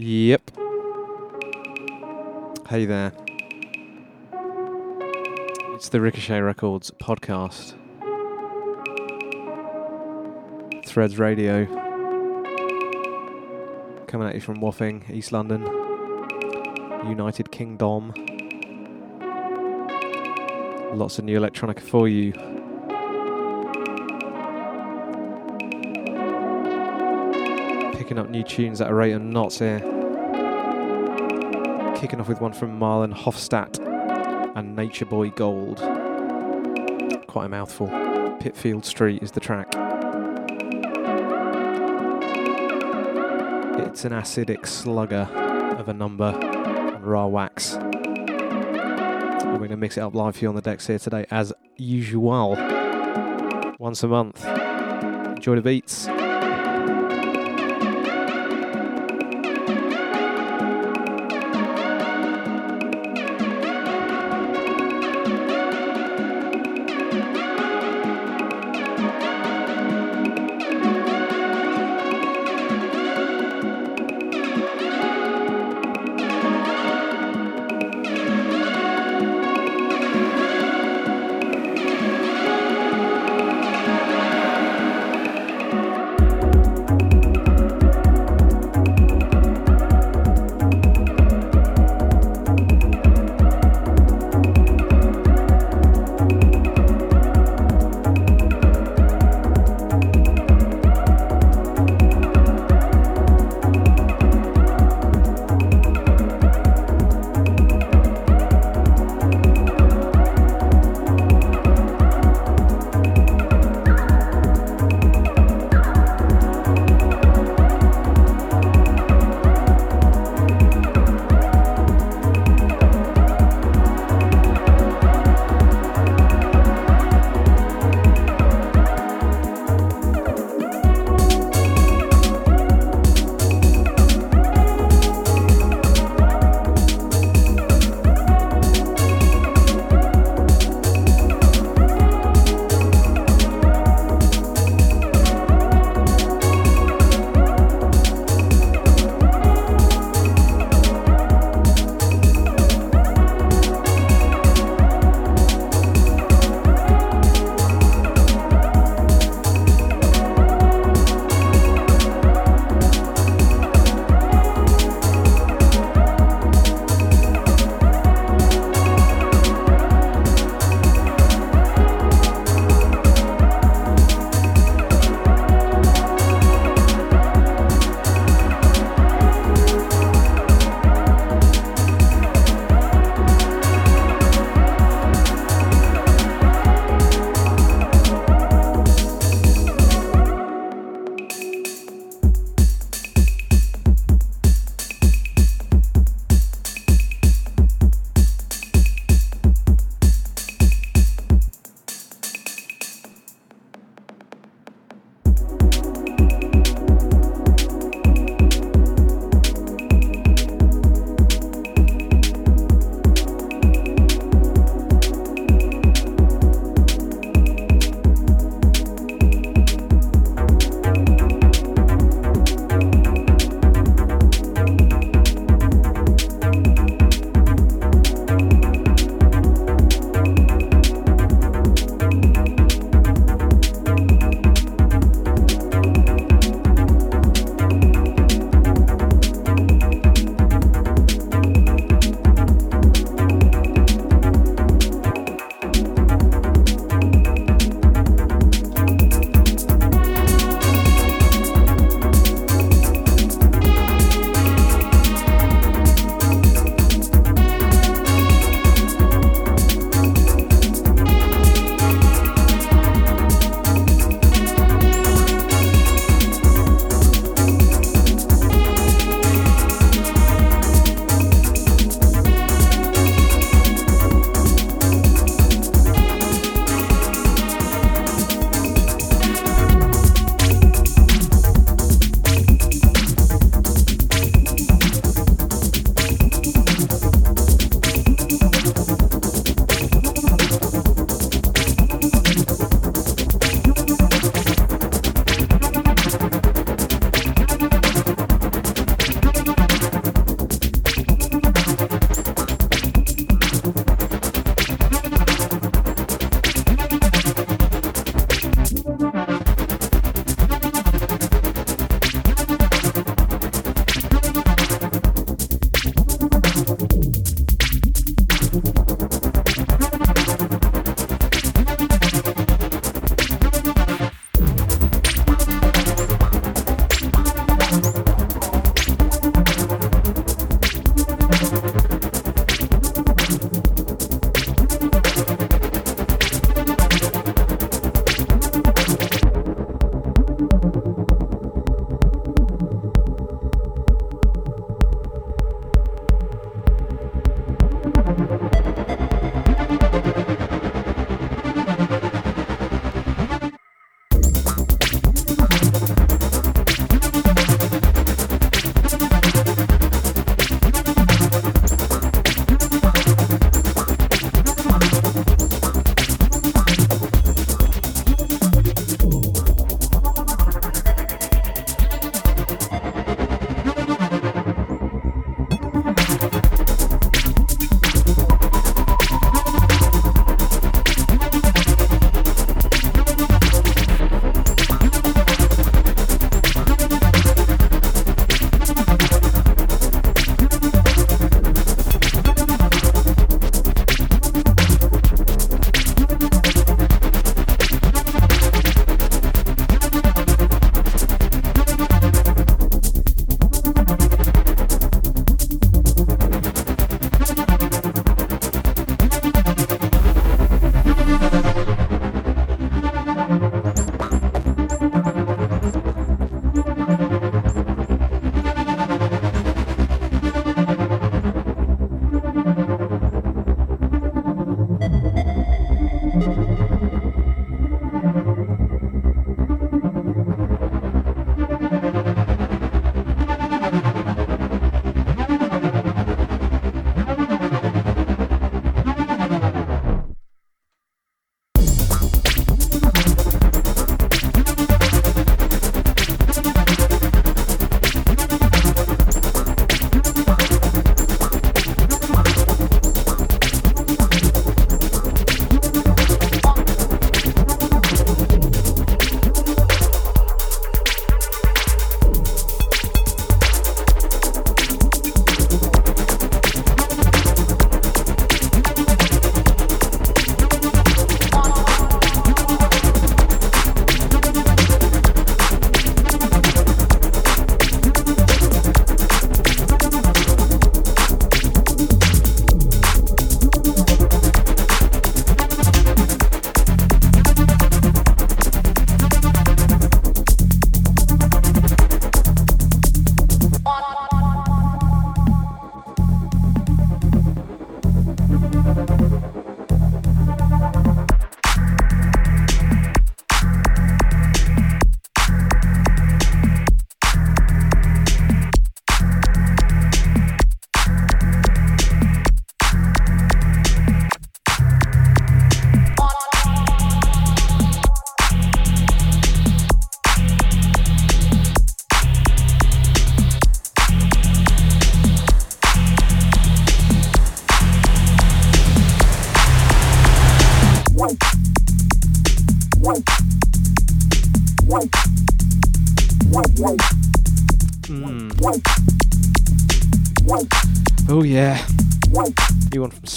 Yep. Hey there. It's the Ricochet Records podcast. Threads Radio. Coming at you from Wapping, East London. United Kingdom. Lots of new electronica for you. Picking up new tunes at a rate of knots here. Kicking off with one from Marlon Hofstadt and Nature Boy Gold. Quite a mouthful. Pitfield Street is the track. It's an acidic slugger of a number on raw wax. We're going to mix it up live for you on the decks here today, as usual. Once a month. Enjoy the beats.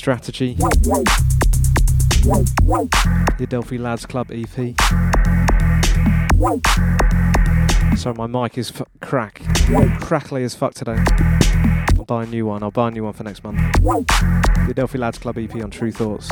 Strategy. The Adelphi Lads Club EP. Sorry, my mic is f- crack, crackly as fuck today. I'll buy a new one. I'll buy a new one for next month. The Adelphi Lads Club EP on Tru Thoughts.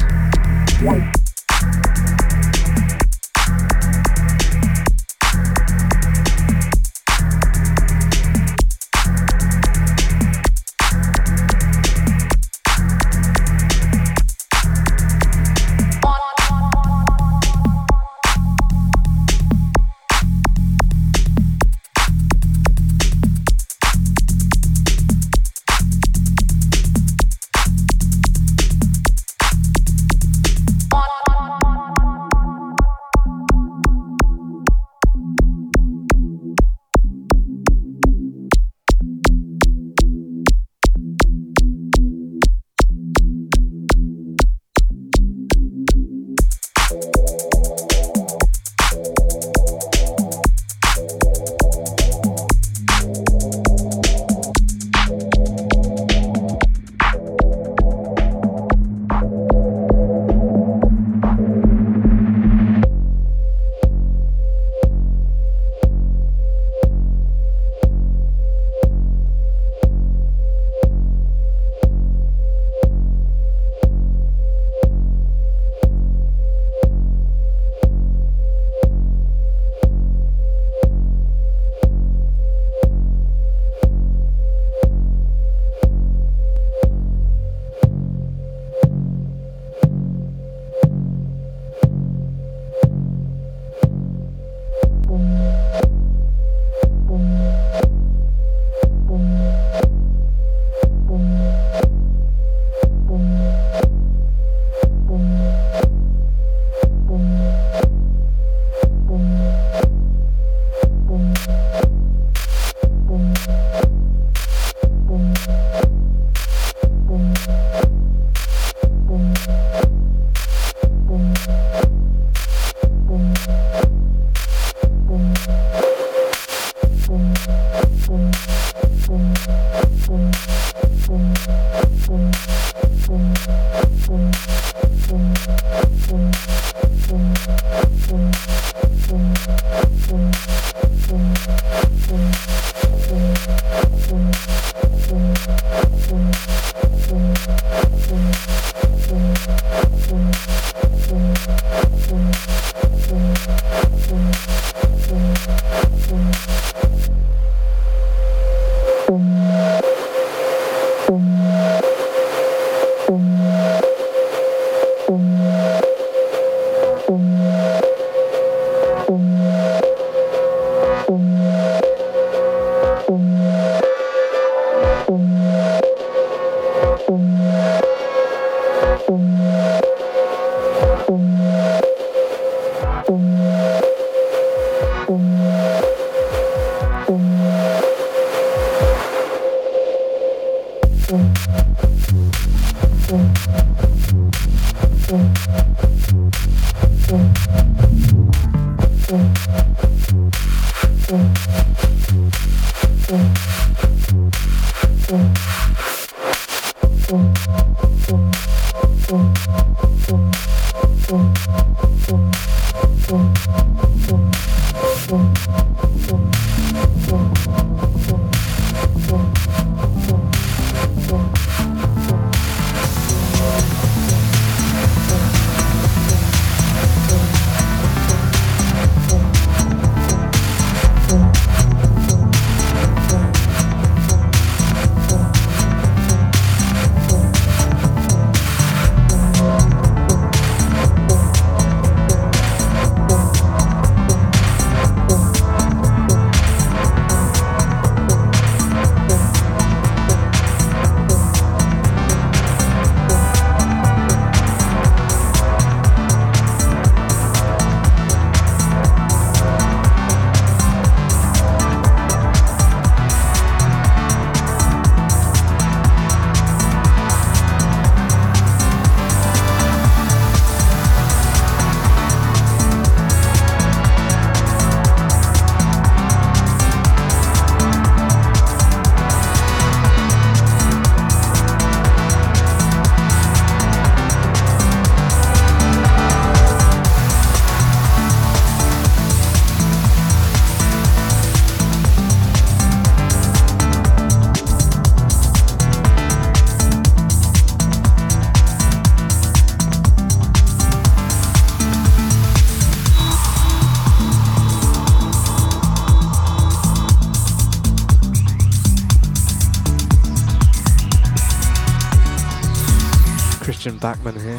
Bachman here.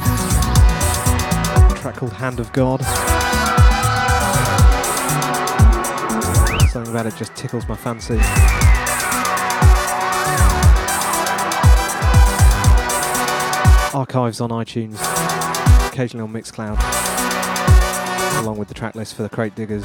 Track called Hand of God. Something about it just tickles my fancy. Archives on iTunes, occasionally on Mixcloud, along with the track list for the Crate Diggers.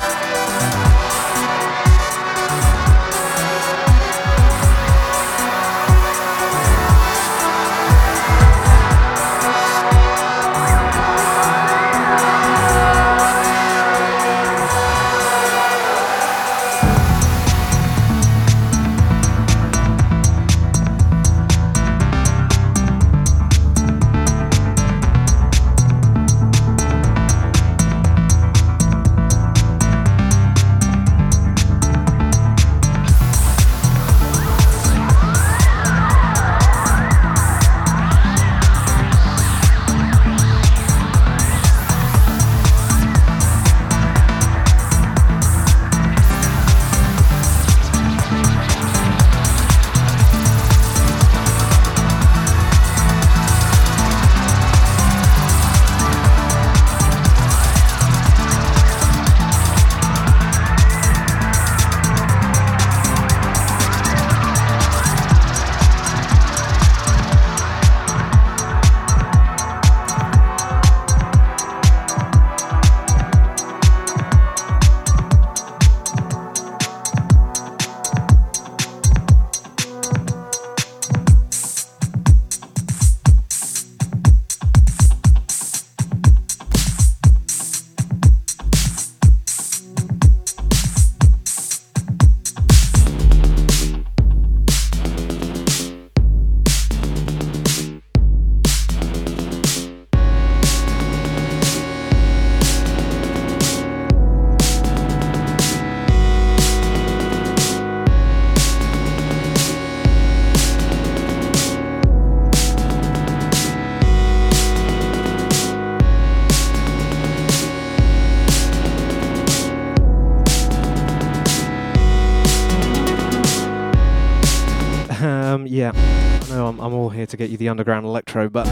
To get you the underground electro, but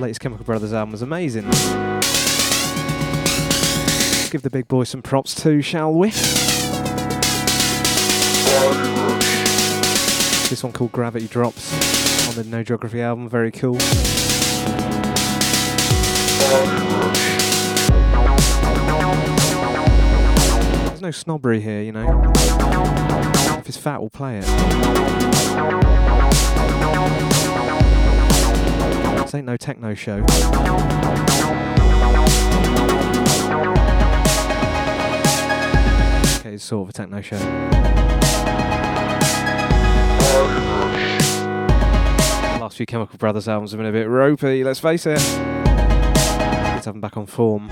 latest Chemical Brothers album was amazing. Give the big boy some props too, shall we? This one called Gravity Drops on the No Geography album, very cool. There's no snobbery here, you know. If it's fat, we'll play it. This ain't no techno show. Okay, it's sort of a techno show. last few Chemical Brothers albums have been a bit ropey, let's face it. Let's have them back on form.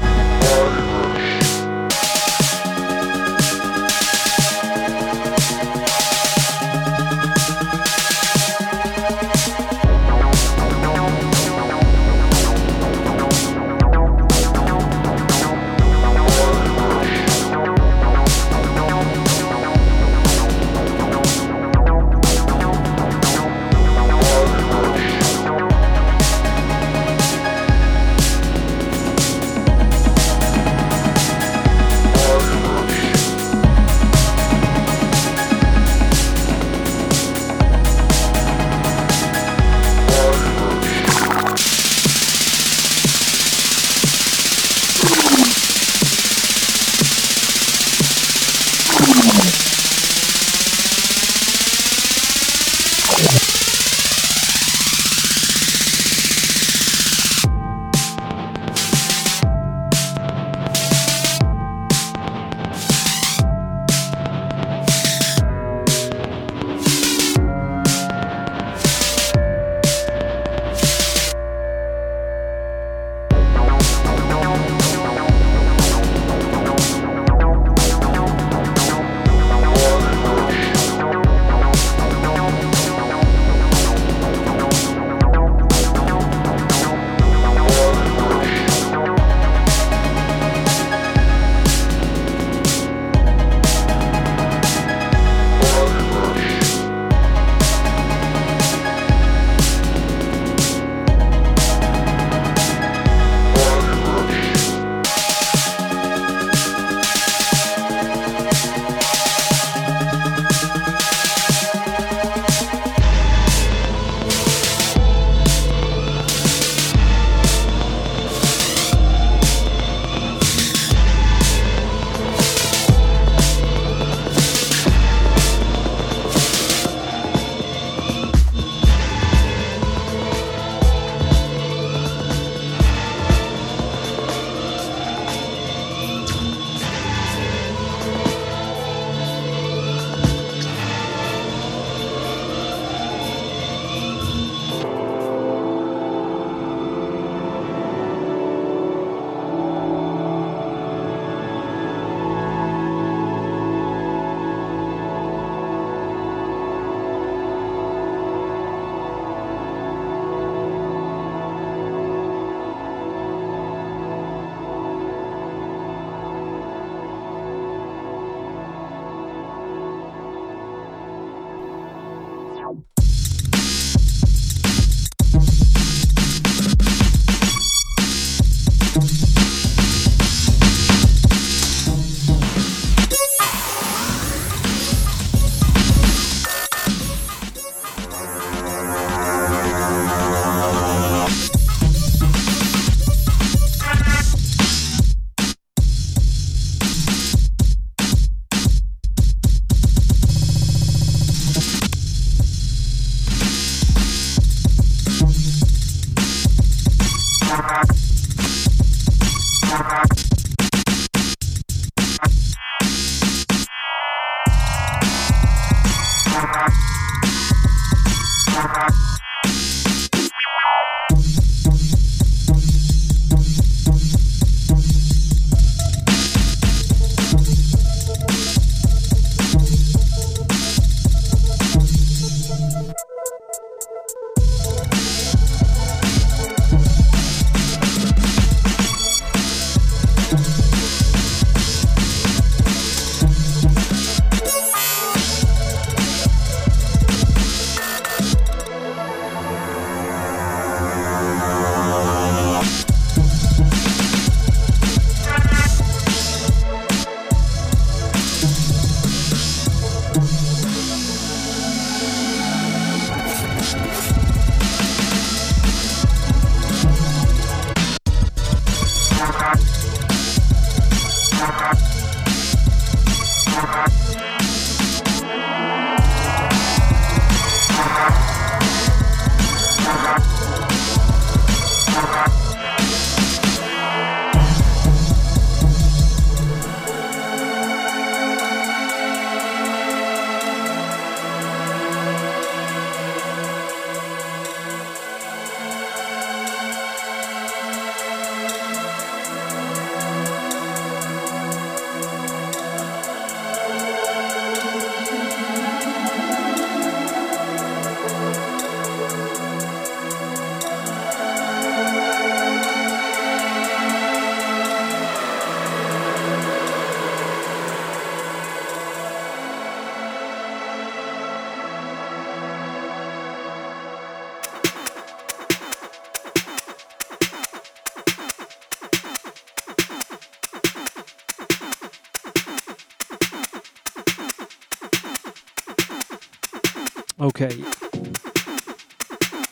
Okay.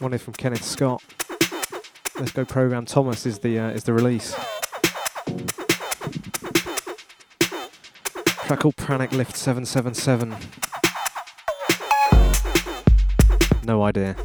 One is from Kenneth Scott. Let's go program Thomas is the uh, is the release. Track called Pranic Lift 777. No idea.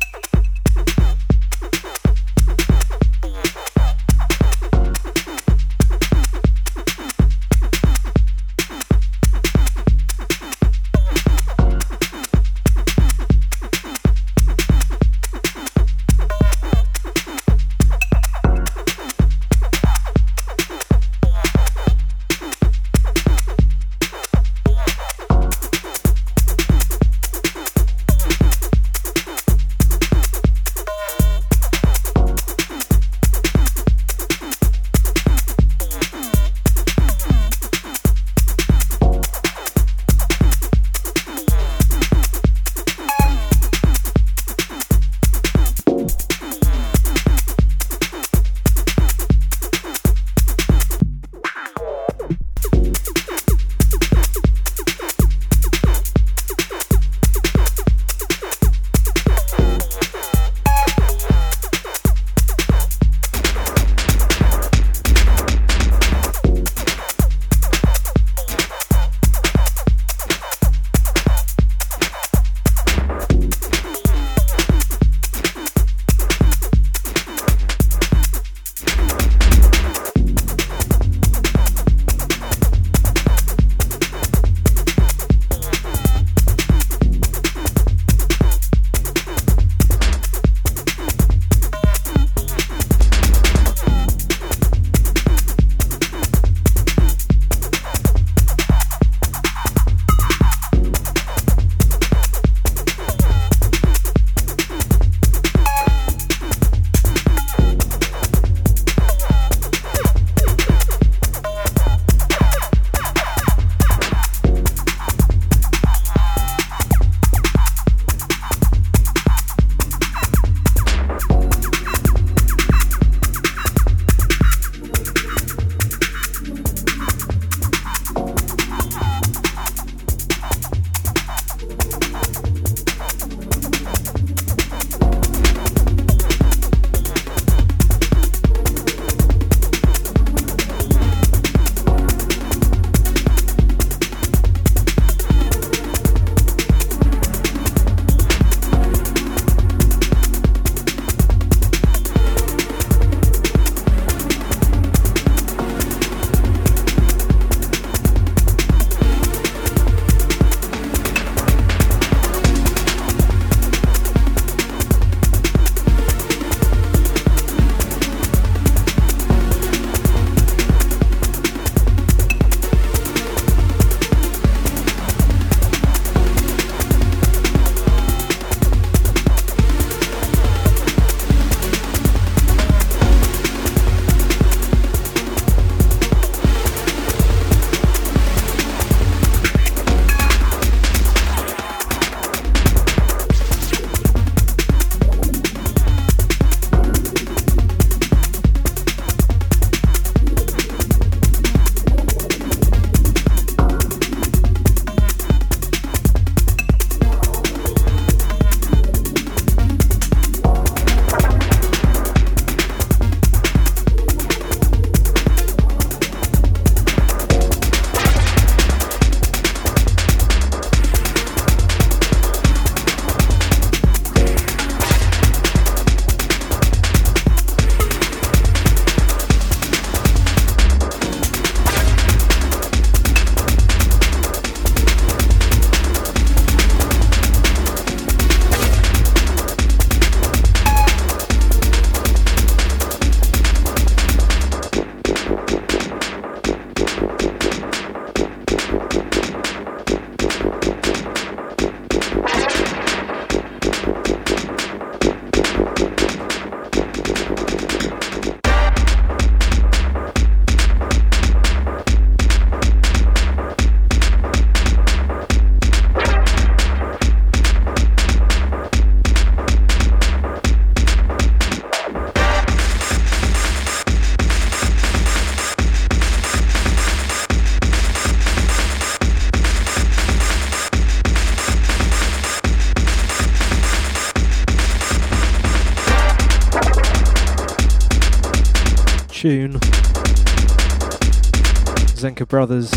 Brothers,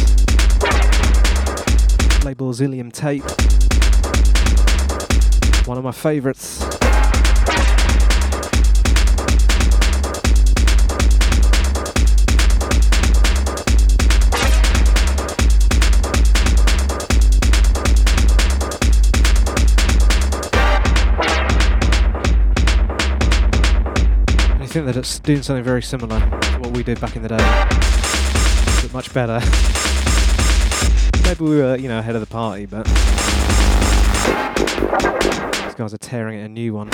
label Zillium Tape. One of my favourites. I think that it's doing something very similar to what we did back in the day, much better. Maybe we were, you know, ahead of the party, but these guys are tearing it a new one.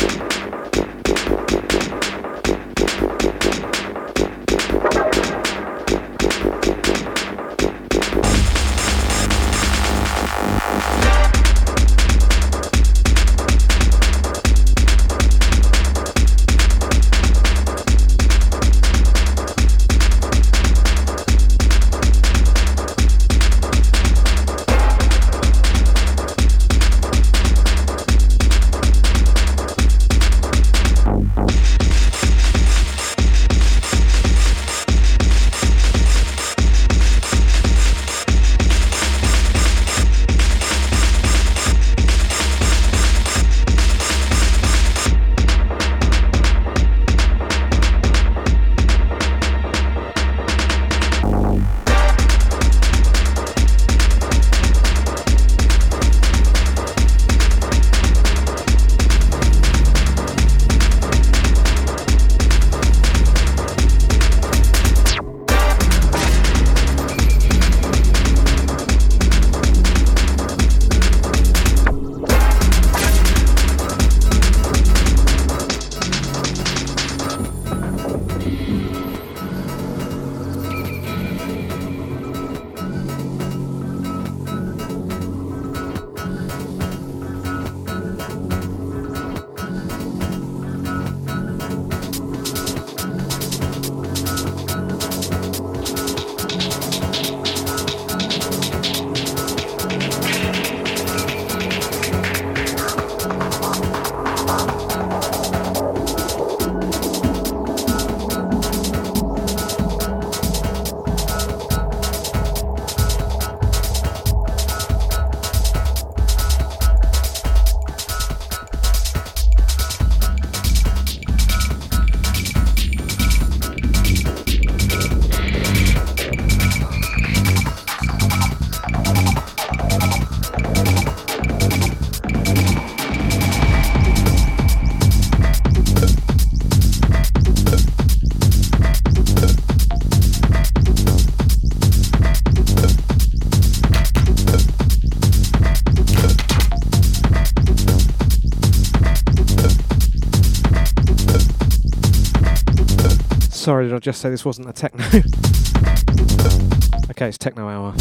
Sorry, did I just say this wasn't a techno? okay, it's techno hour.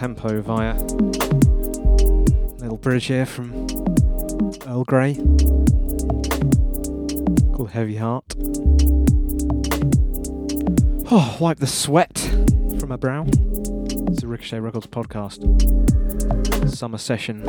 Tempo via little bridge here from Earl Grey called Heavy Heart. Oh, wipe the sweat from my brow. It's a Ricochet Records podcast. Summer session.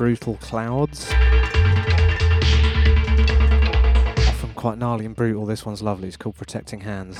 Brutal clouds. Often quite gnarly and brutal. This one's lovely. It's called Protecting Hands.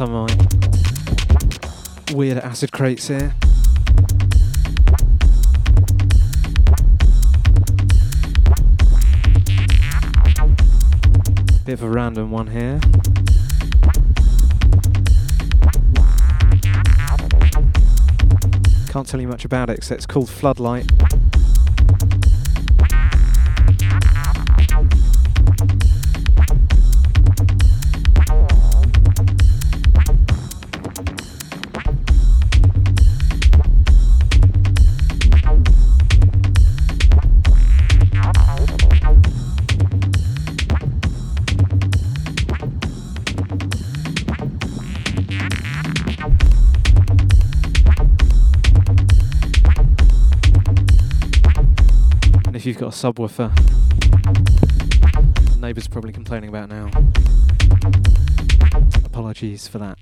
Some of my weird acid crates here. Bit of a random one here. Can't tell you much about it except it's called Floodlight. Got a subwoofer. Neighbours probably complaining about now. Apologies for that.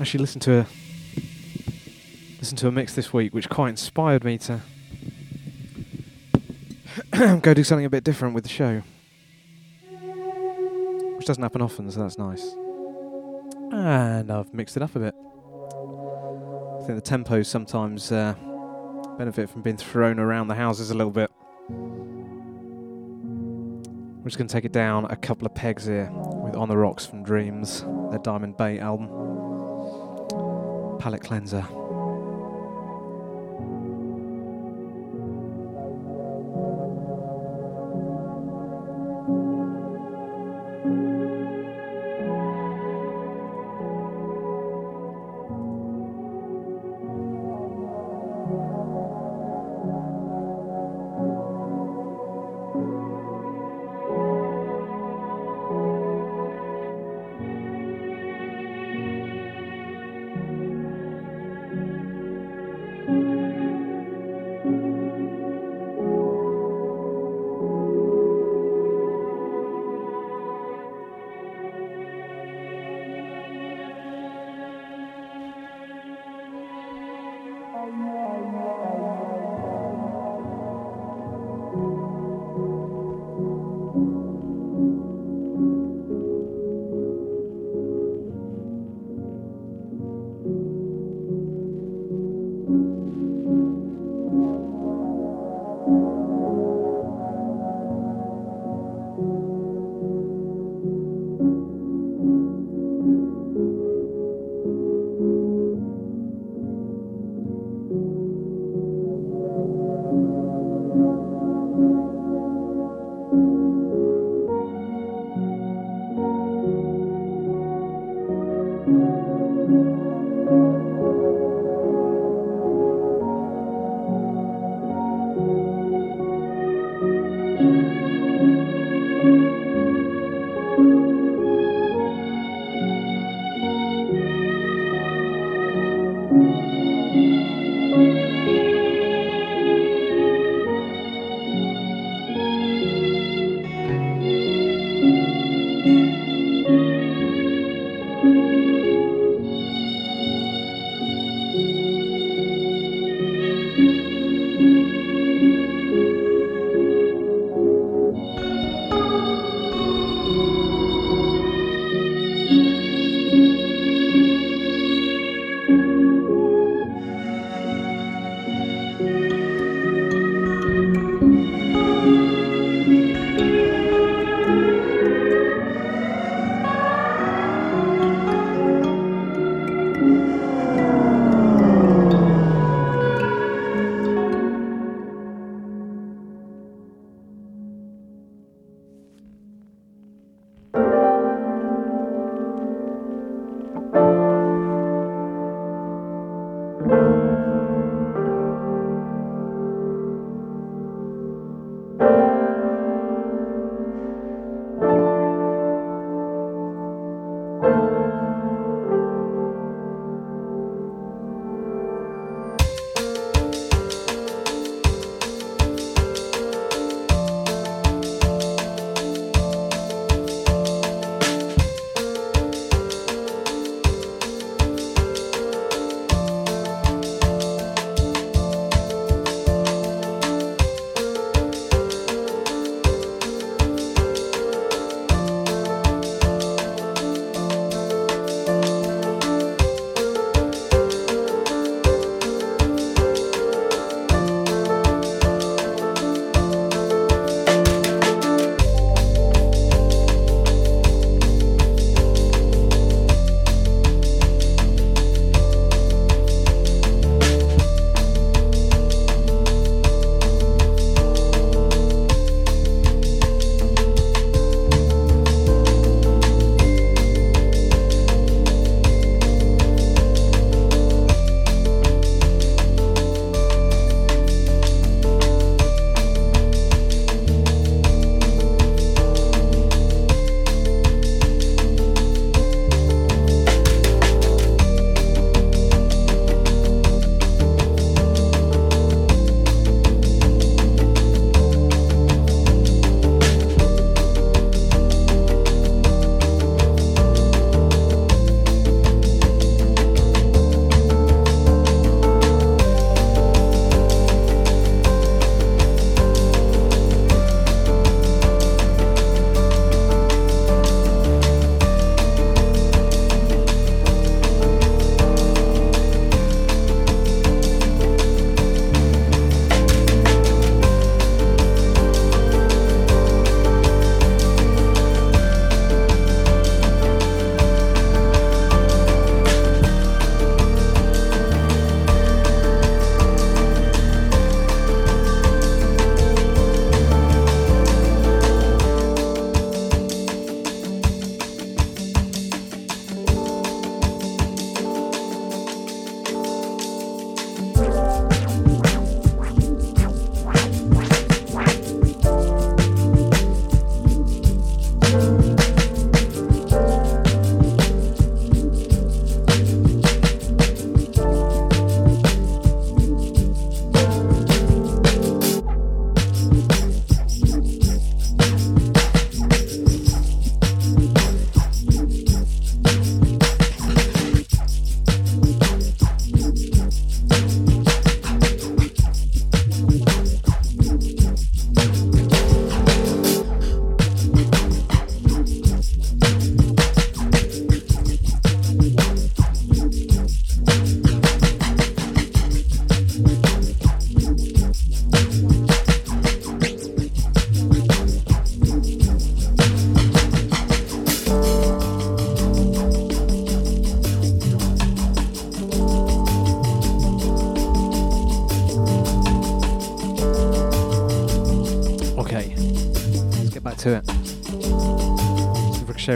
Actually, listen to a listen to a mix this week, which quite inspired me to go do something a bit different with the show, which doesn't happen often, so that's nice. And I've mixed it up a bit. I think the tempos sometimes uh, benefit from being thrown around the houses a little bit. We're just going to take it down a couple of pegs here with On the Rocks from Dreams, their Diamond Bay album. Palette Cleanser.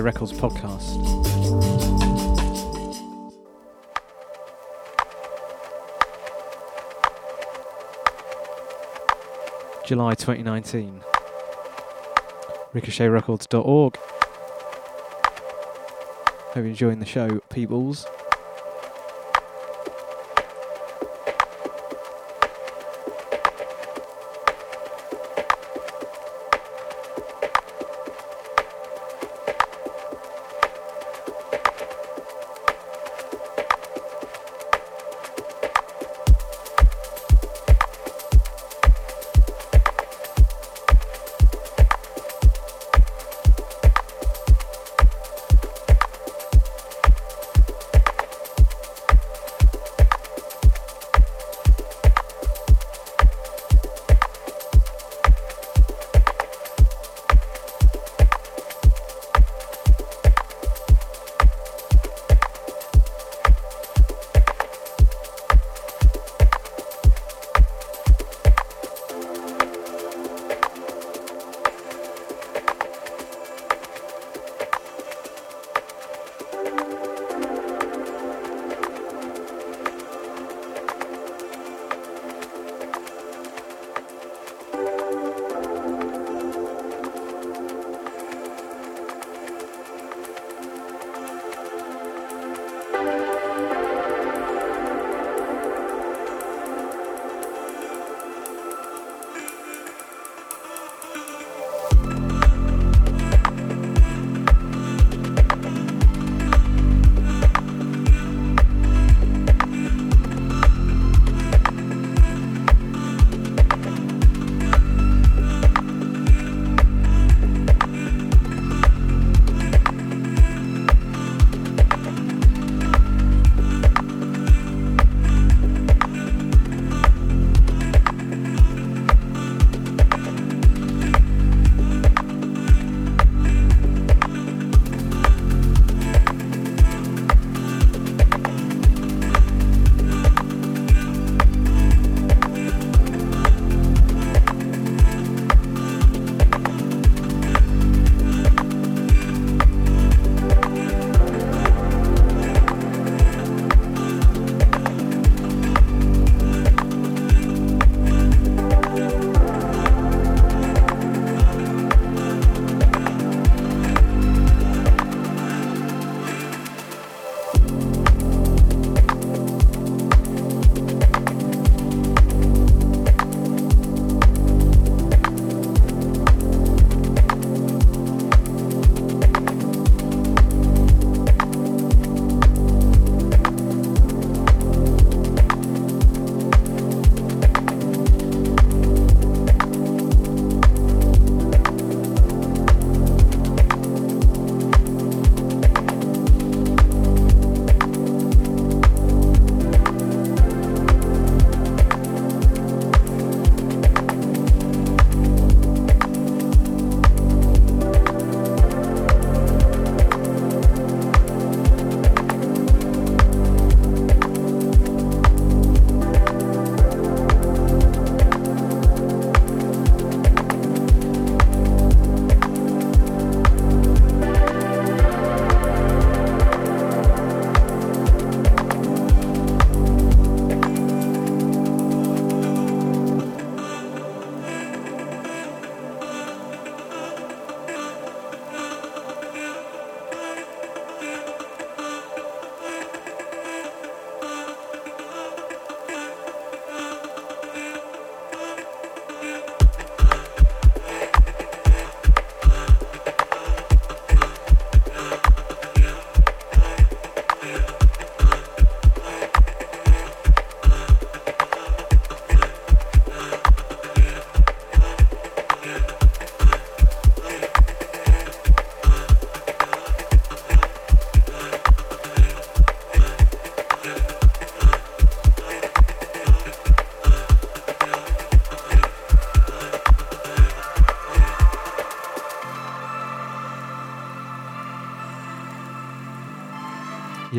Records podcast. July 2019. RicochetRecords.org. Hope you're enjoying the show, peoples.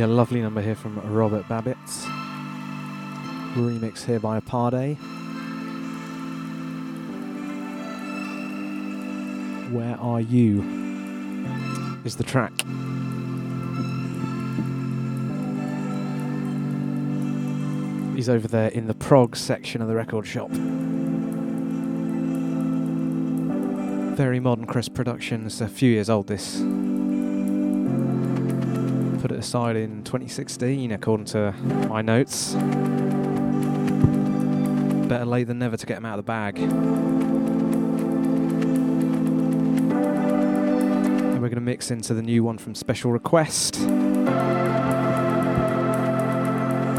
Yeah, lovely number here from Robert Babicz. Remix here by Apade. Where Are You is the track. He's over there in the prog section of the record shop. Very modern Chris Productions, a few years old this. In 2016 according to my notes. Better late than never to get him out of the bag. And we're going to mix into the new one from Special Request.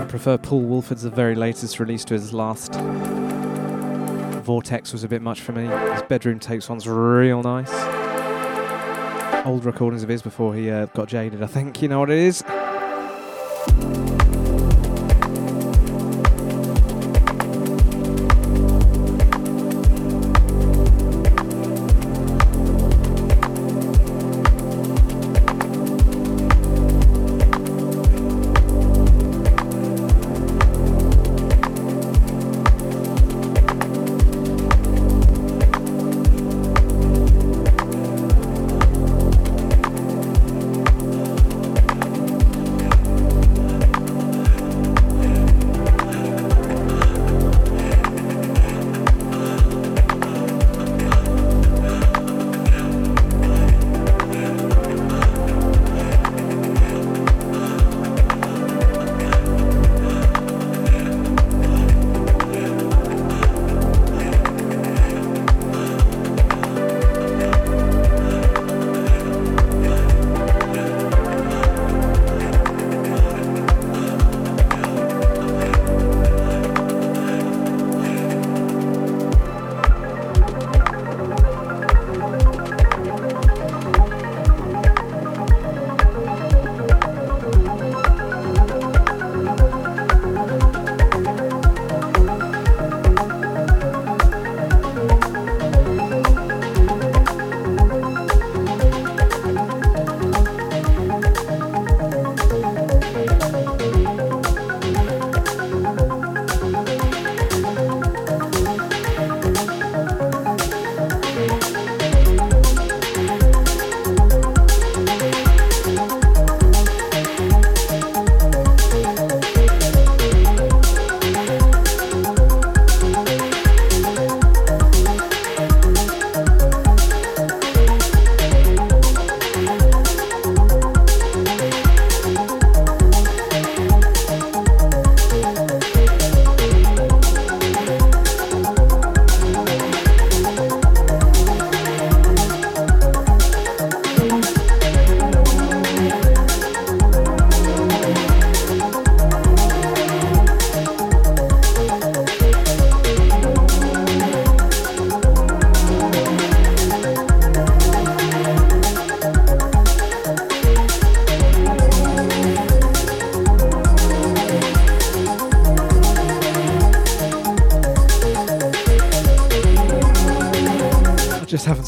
I prefer Paul Woolford's the very latest release to his last. Vortex was a bit much for me. His bedroom takes one's real nice. Old recordings of his before he uh, got jaded, I think. You know what it is?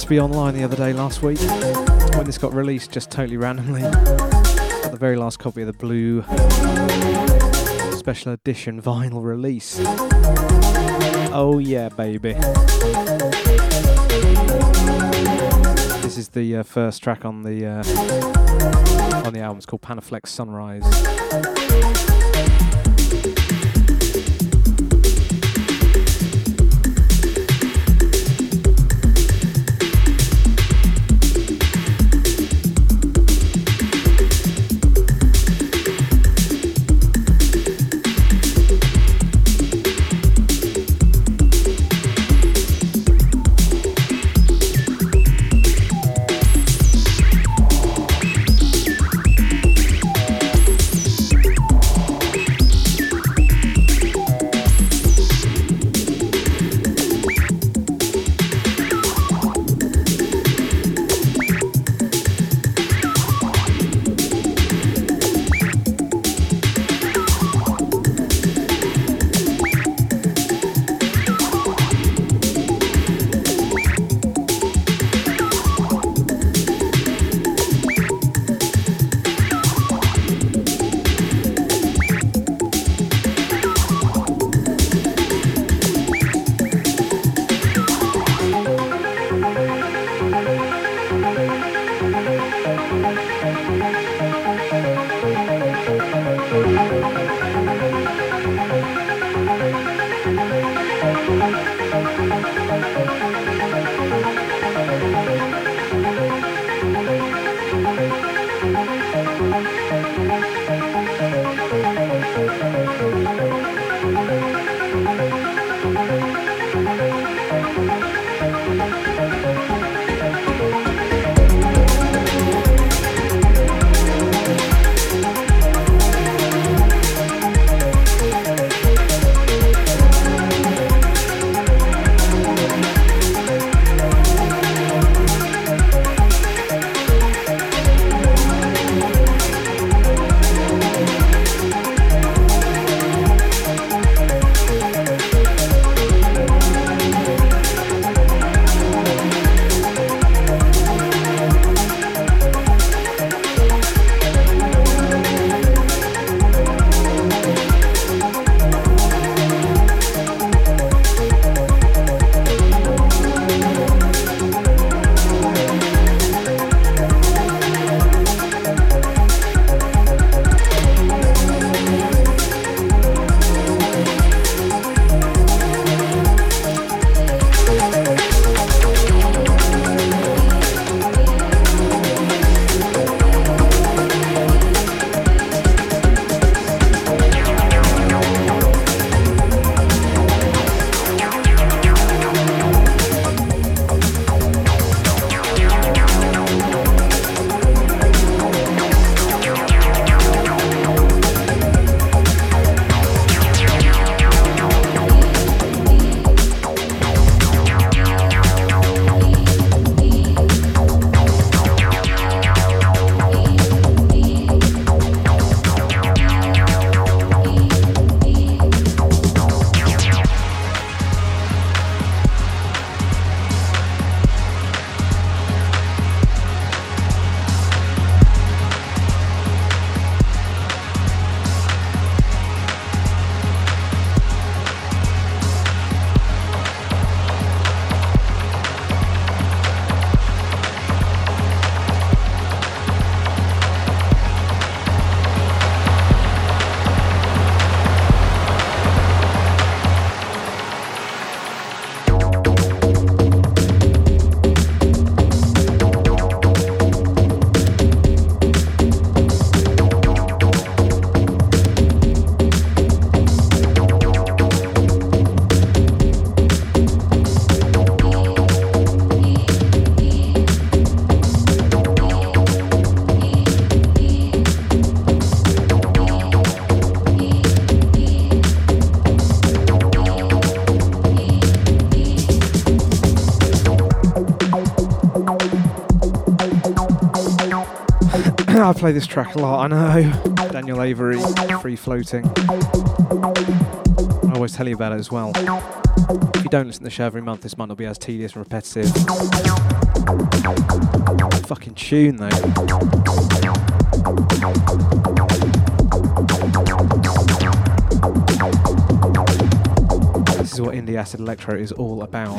To be online the other day last week when this got released just totally randomly. Got the very last copy of the blue special edition vinyl release. Oh yeah, baby. This is the uh, first track on the uh, on the album. It's called Panaflex Sunrise. I play this track a lot, I know. Daniel Avery, Free Floating. I always tell you about it as well. If you don't listen to the show every month, this might not be as tedious and repetitive. Fucking tune though. This is what indie acid electro is all about.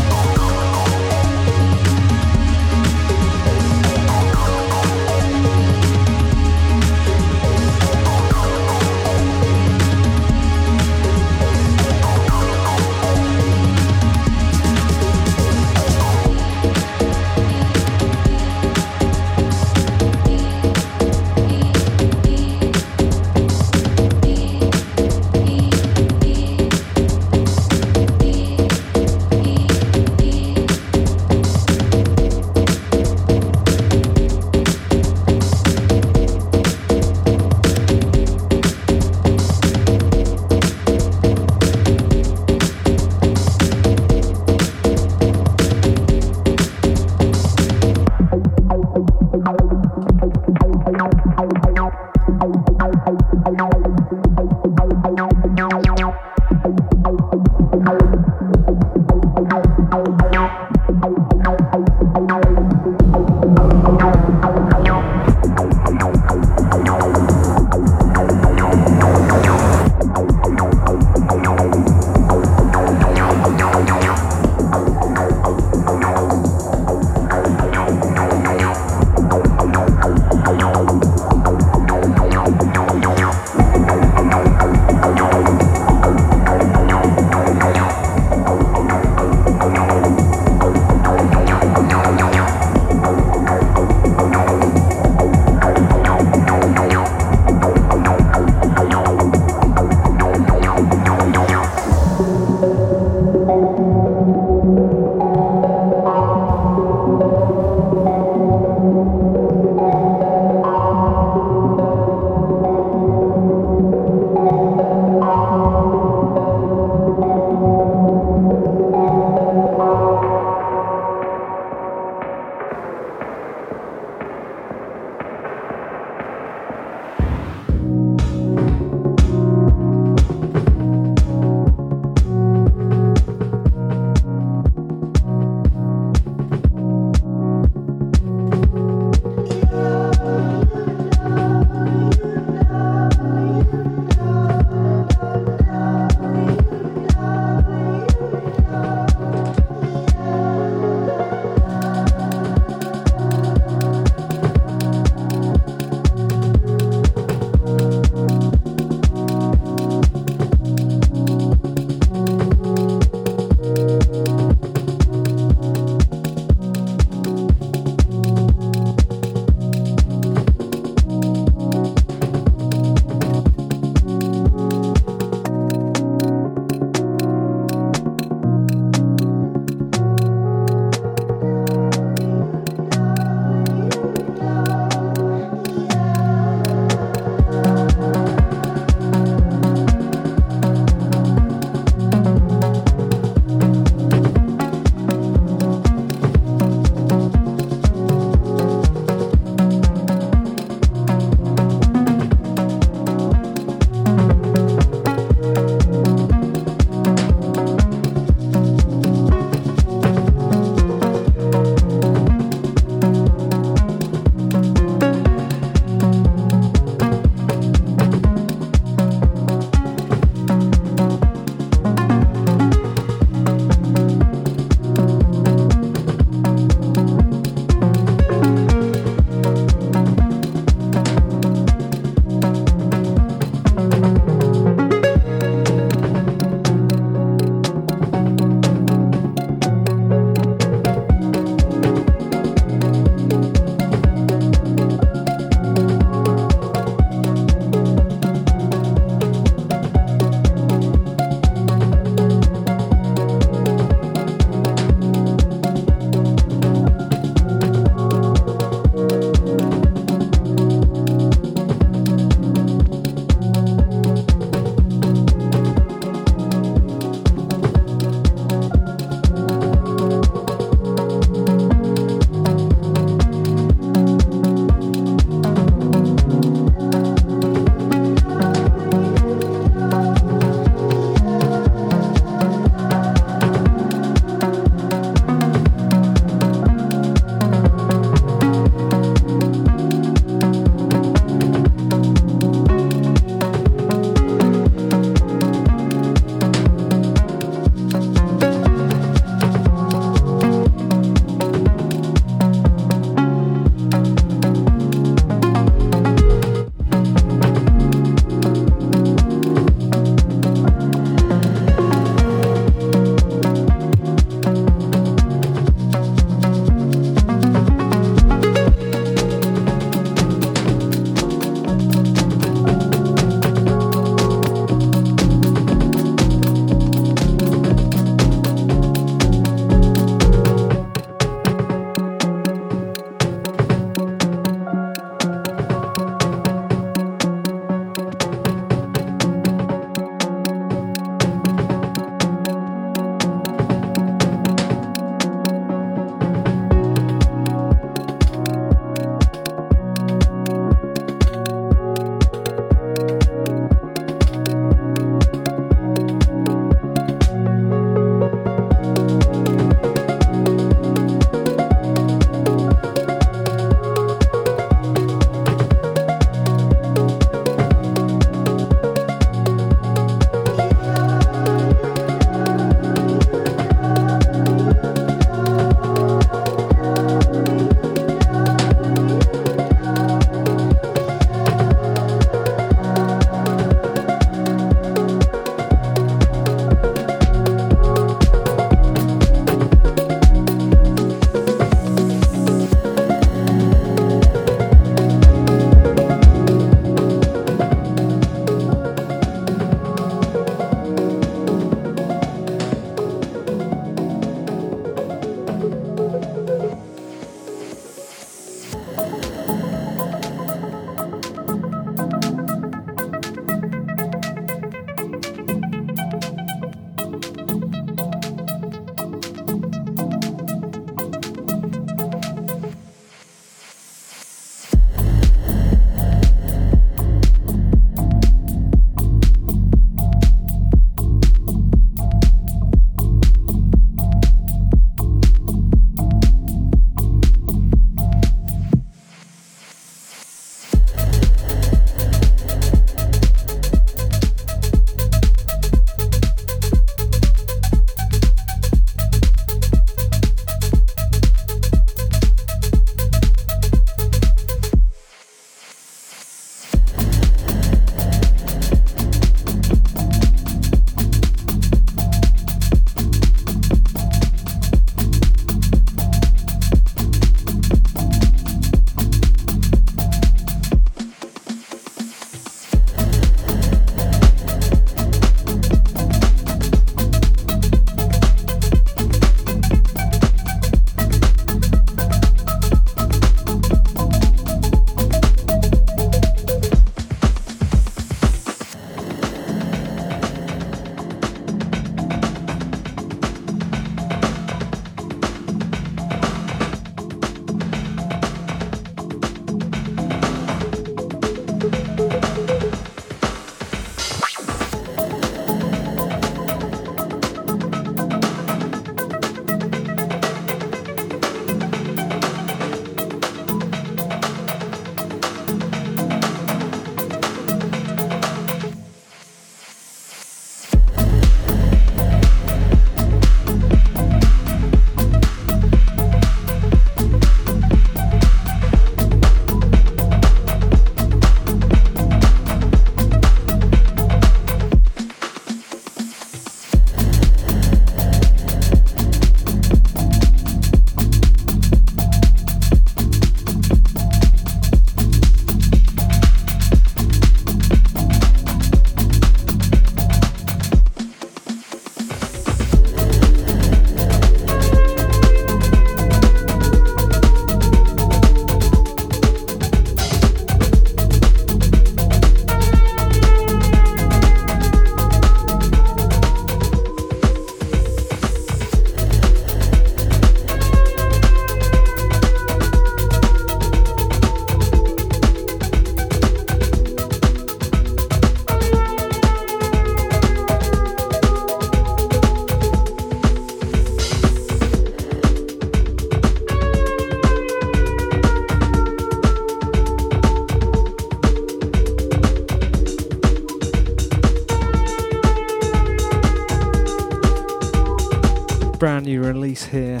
Brand new release here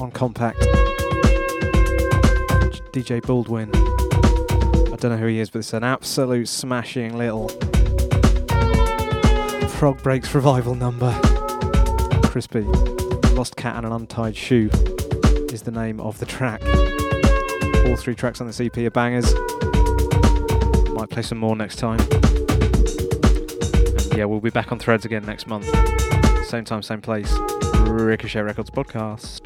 on Kompakt. DJ Baldwin. I don't know who he is, but it's an absolute smashing little Frog Breaks revival number. Crispy. Lost Cat and an Untied Shoe is the name of the track. All three tracks on the CP are bangers. Might play some more next time. And yeah, we'll be back on threads again next month. Same time, same place. Ricochet Records podcast.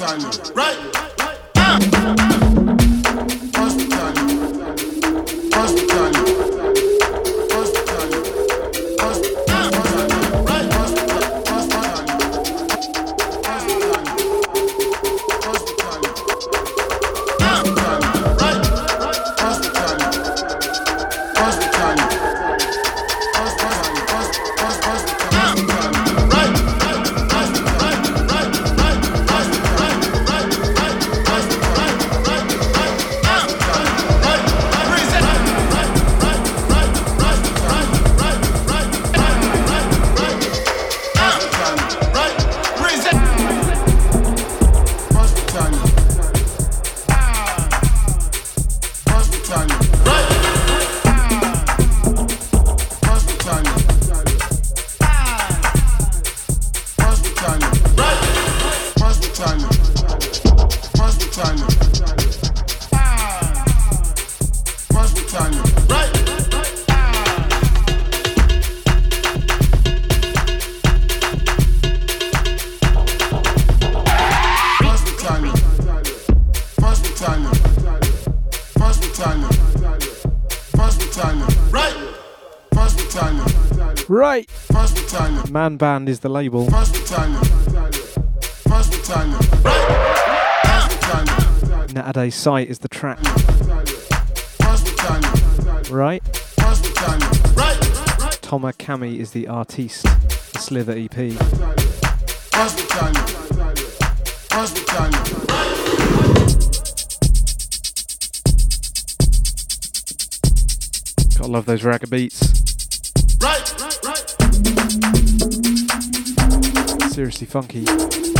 Right. Man Band is the label. Natade's Sight is the track. Right? Thomas Kami is the artiste, the Slither EP. Gotta love those ragga beats. Seriously funky.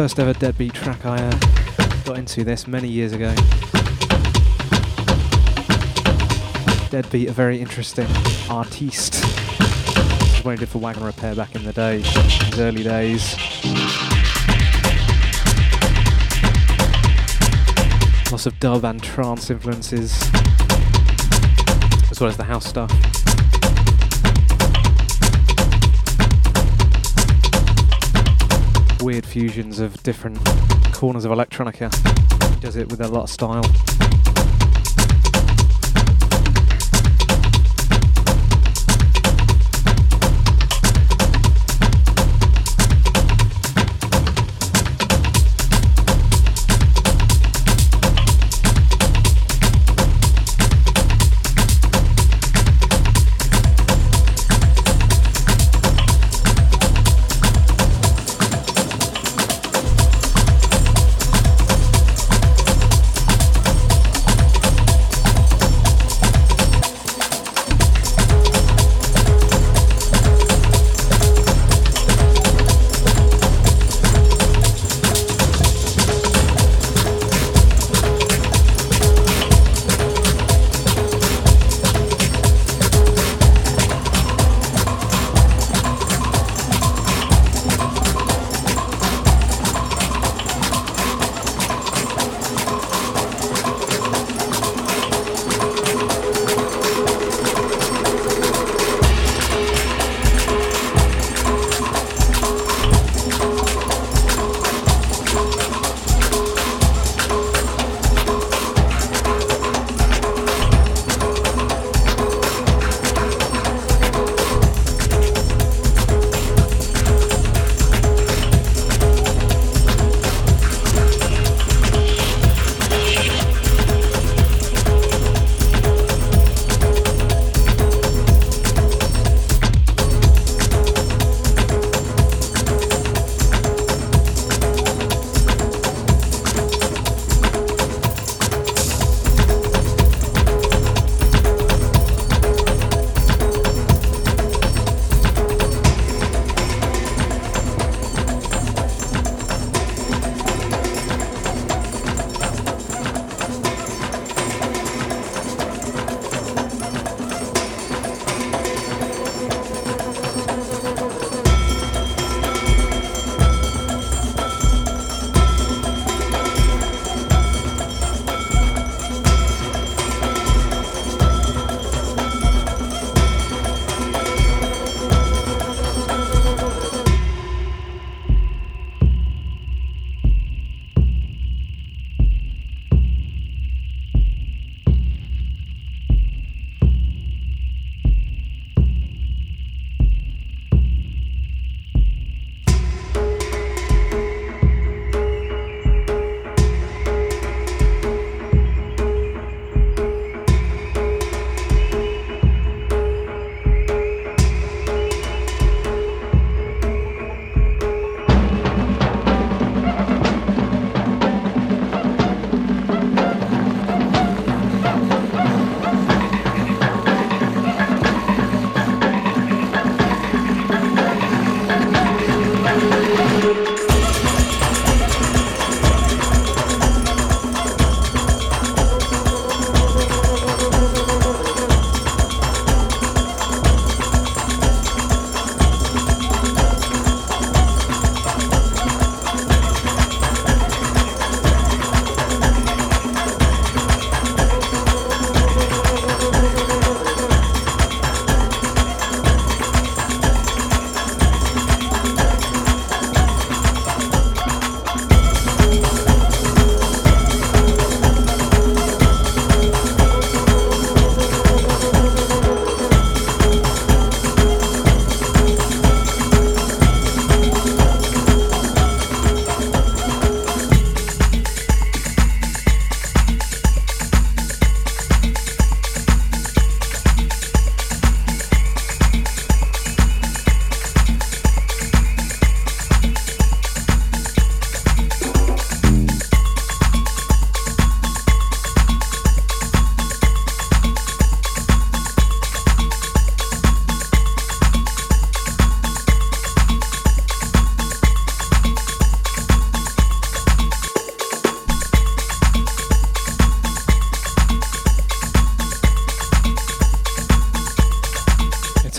First ever deadbeat track I uh, got into this many years ago. Deadbeat, a very interesting artiste. What he did for Wagon Repair back in the day, his early days. Lots of dub and trance influences, as well as the house stuff. Weird fusions of different corners of electronica. He does it with a lot of style.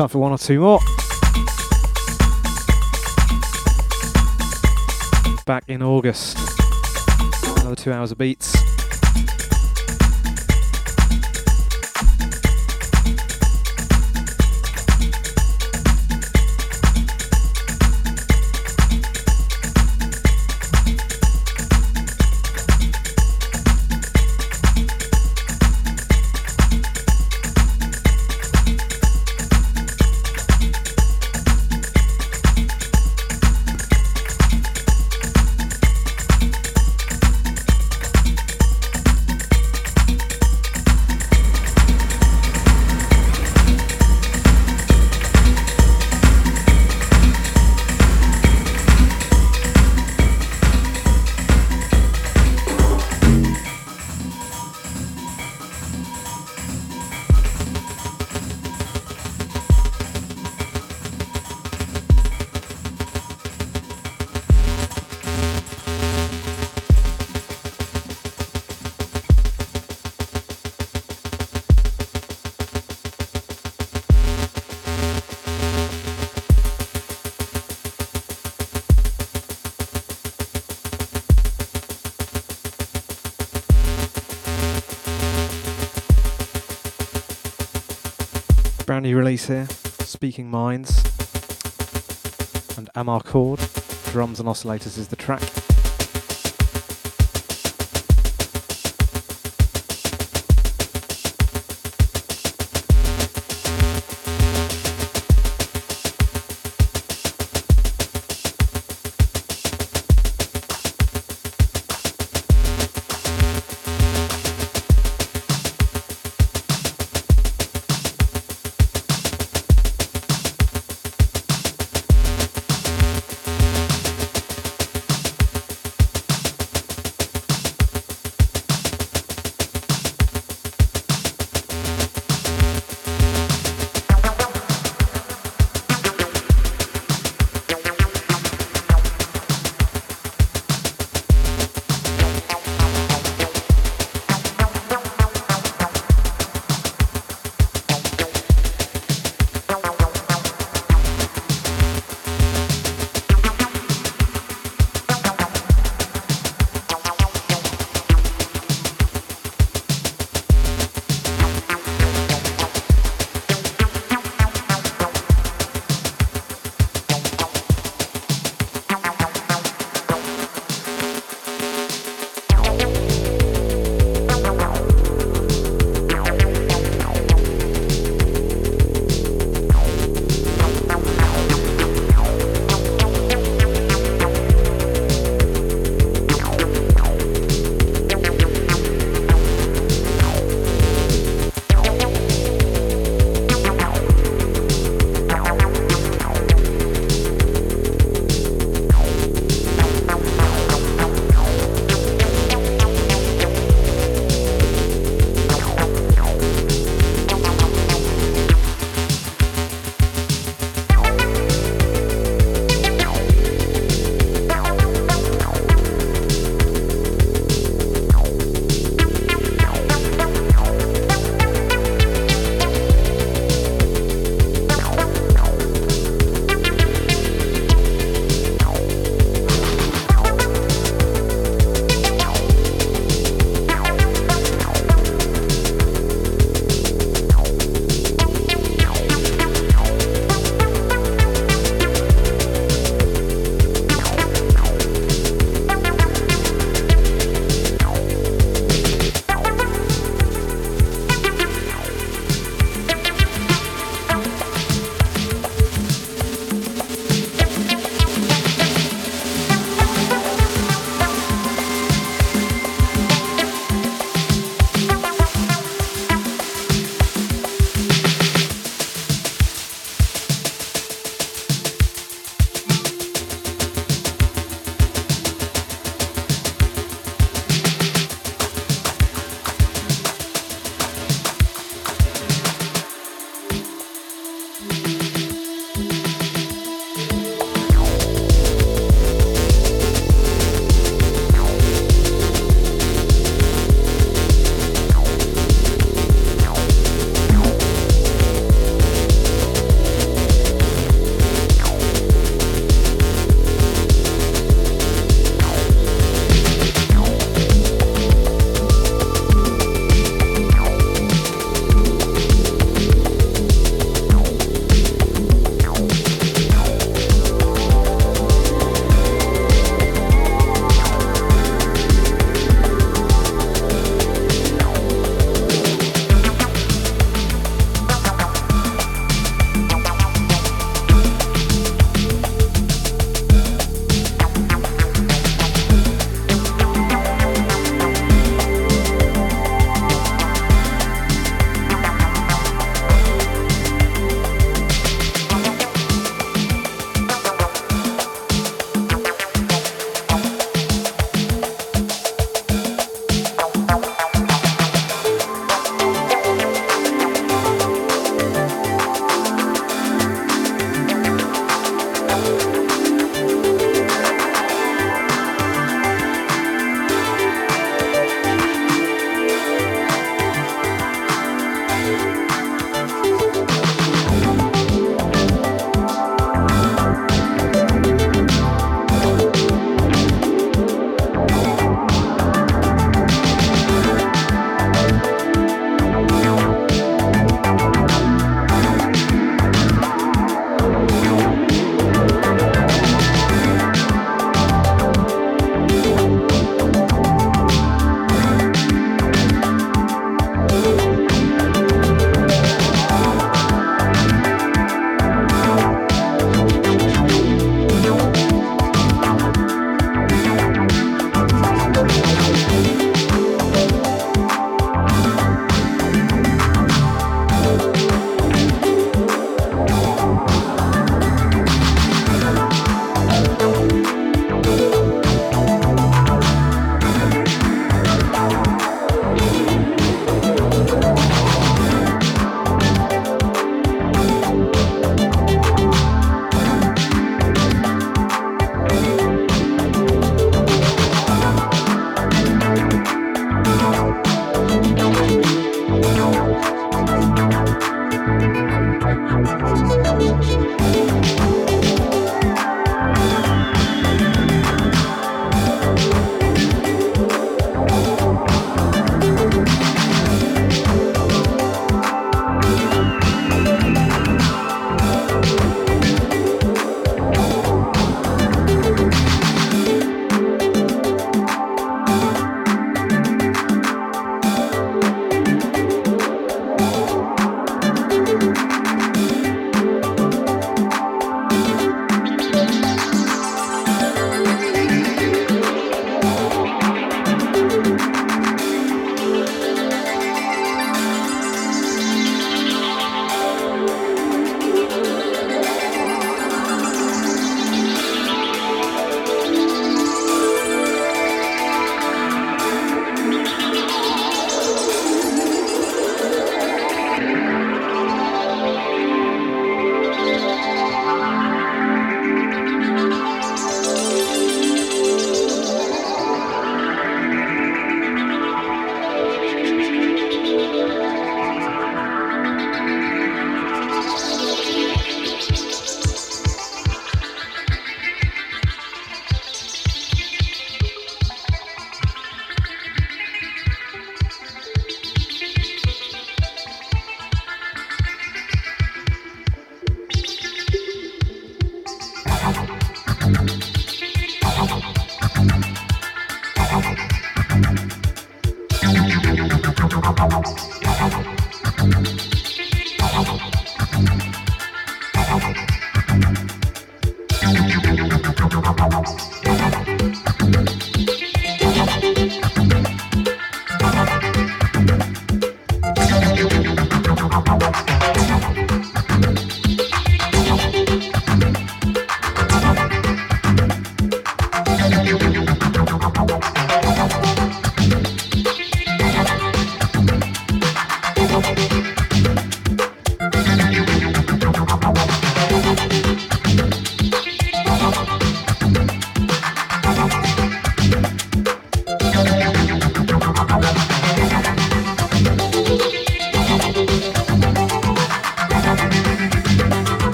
Time for one or two more. Back in August. Another two hours of beats. Release here, Speaking Minds, and Amar Chord, drums and oscillators is the track.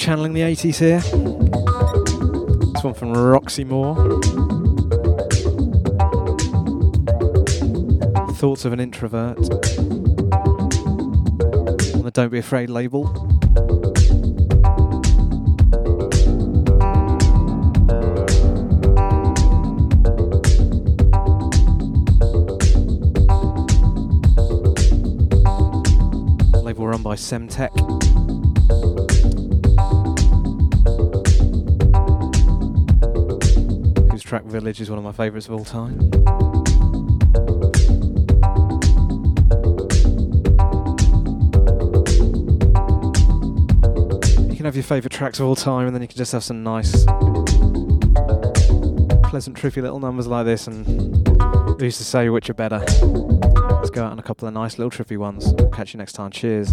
Channeling the 80s here. This one from Roxy Moore. Thoughts of an Introvert. On the Don't Be Afraid label. Label run by Semtek. Track Village is one of my favourites of all time. You can have your favourite tracks of all time and then you can just have some nice, pleasant, trippy little numbers like this and who's to say which are better? Let's go out on a couple of nice little trippy ones. Catch you next time. Cheers.